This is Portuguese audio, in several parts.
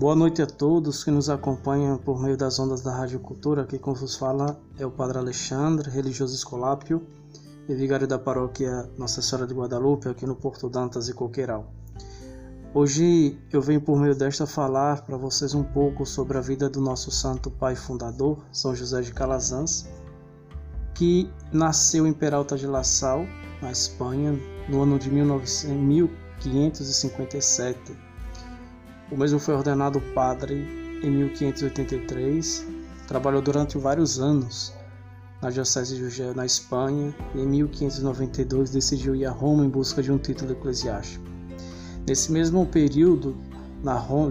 Boa noite a todos que nos acompanham por meio das ondas da Rádio Cultura. Aqui com vos fala é o Padre Alexandre, religioso escolápio e vigário da paróquia Nossa Senhora de Guadalupe, aqui no Porto Dantas e Coqueiral. Hoje eu venho por meio desta falar para vocês um pouco sobre a vida do nosso santo pai fundador, São José de Calazans, que nasceu em Peralta de La Sal, na Espanha, no ano de 1557 o mesmo foi ordenado padre em 1583, trabalhou durante vários anos na Diocese de Ugé, na Espanha, e em 1592 decidiu ir a Roma em busca de um título eclesiástico. Nesse mesmo período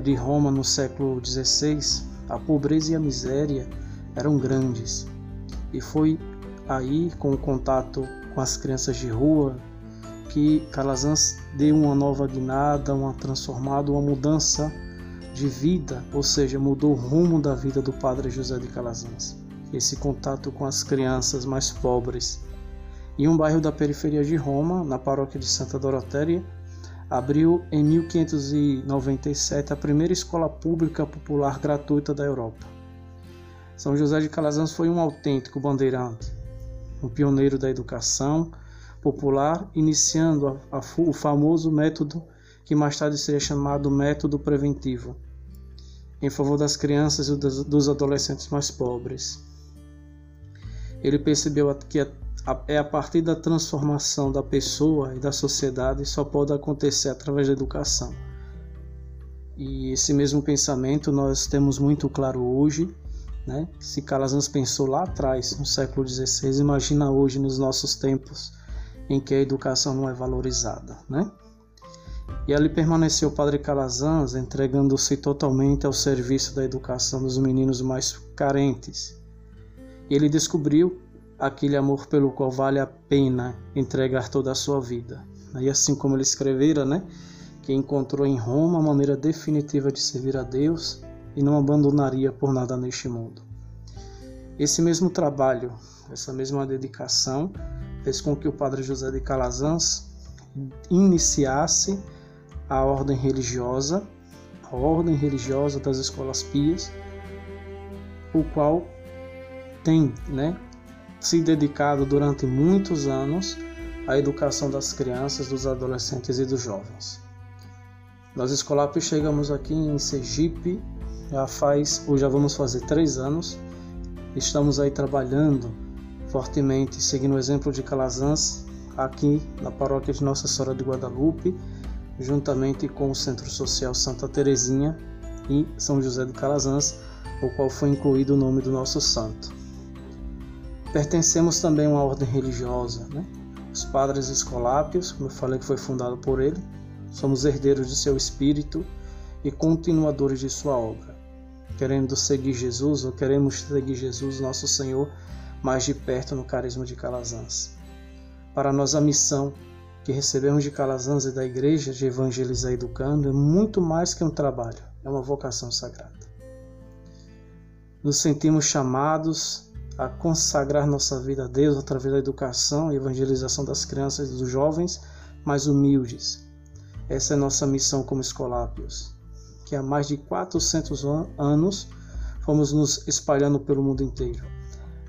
de Roma, no século XVI, a pobreza e a miséria eram grandes, e foi aí, com o contato com as crianças de rua, que Calazans deu uma nova guinada, uma transformada, uma mudança de vida, ou seja, mudou o rumo da vida do Padre José de Calazans. Esse contato com as crianças mais pobres. Em um bairro da periferia de Roma, na paróquia de Santa Dorotéria, abriu em 1597 a primeira escola pública popular gratuita da Europa. São José de Calazans foi um autêntico bandeirante, um pioneiro da educação, popular, iniciando a, a, o famoso método que mais tarde seria chamado método preventivo, em favor das crianças e dos adolescentes mais pobres. Ele percebeu que é a partir da transformação da pessoa e da sociedade só pode acontecer através da educação. E esse mesmo pensamento nós temos muito claro hoje, né? Se Calazans pensou lá atrás, no século XVI, imagina hoje nos nossos tempos em que a educação não é valorizada, né? E ali permaneceu o padre Calazans, entregando-se totalmente ao serviço da educação dos meninos mais carentes. E ele descobriu aquele amor pelo qual vale a pena entregar toda a sua vida. E assim como ele escrevera, né, que encontrou em Roma a maneira definitiva de servir a Deus e não abandonaria por nada neste mundo. Esse mesmo trabalho, essa mesma dedicação, fez com que o padre José de Calazans iniciasse a ordem religiosa, a ordem religiosa das escolas pias, o qual tem né, se dedicado durante muitos anos à educação das crianças, dos adolescentes e dos jovens. Nós Escolápios chegamos aqui em Sergipe já faz, ou já vamos fazer três anos. Estamos aí trabalhando fortemente, seguindo o exemplo de Calazans, aqui na paróquia de Nossa Senhora de Guadalupe, juntamente com o Centro Social Santa Terezinha e São José de Calazans, o qual foi incluído o nome do nosso santo. Pertencemos também a uma ordem religiosa, né? os Padres Escolápios, como eu falei que foi fundado por ele, somos herdeiros de seu espírito e continuadores de sua obra. Querendo seguir Jesus, ou queremos seguir Jesus, nosso Senhor, mais de perto no carisma de Calazans. Para nós, a missão que recebemos de Calazans e da Igreja de Evangelizar Educando é muito mais que um trabalho, é uma vocação sagrada. Nos sentimos chamados a consagrar nossa vida a Deus através da educação e evangelização das crianças e dos jovens mais humildes. Essa é nossa missão como escolápios, que há mais de 400 anos fomos nos espalhando pelo mundo inteiro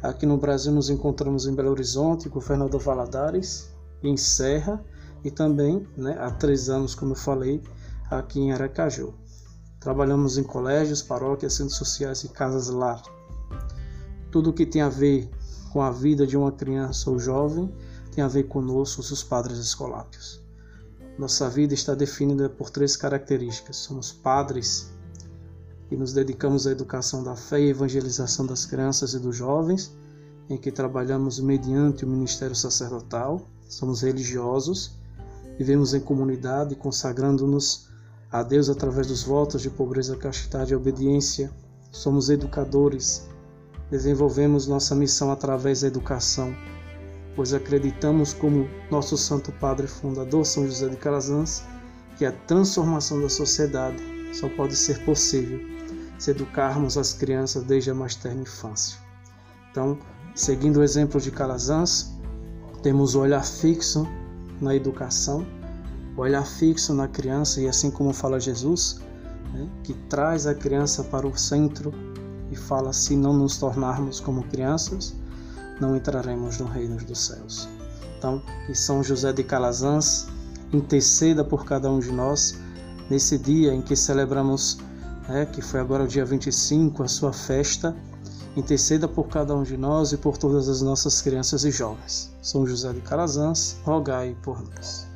Aqui no Brasil nos encontramos em Belo Horizonte, Governador Valadares, em Serra e também, né, há três anos, como eu falei, aqui em Aracaju. Trabalhamos em colégios, paróquias, centros sociais e casas lar. Tudo o que tem a ver com a vida de uma criança ou jovem tem a ver conosco, os padres escolápios. Nossa vida está definida por três características: somos padres e nos dedicamos à educação da fé e evangelização das crianças e dos jovens, em que trabalhamos mediante o ministério sacerdotal, somos religiosos, vivemos em comunidade, consagrando-nos a Deus através dos votos de pobreza, castidade e obediência, somos educadores, desenvolvemos nossa missão através da educação, pois acreditamos, como nosso Santo Padre Fundador, São José de Calazans, que a transformação da sociedade só pode ser possível se educarmos as crianças desde a mais terna infância. Então, seguindo o exemplo de Calazans, temos o olhar fixo na educação, o olhar fixo na criança, e assim como fala Jesus, né, que traz a criança para o centro e fala: se não nos tornarmos como crianças, não entraremos no reino dos céus. Então, que São José de Calazans interceda por cada um de nós nesse dia em que celebramos, né, que foi agora o dia 25, a sua festa. Interceda por cada um de nós e por todas as nossas crianças e jovens. São José de Calazans, rogai por nós.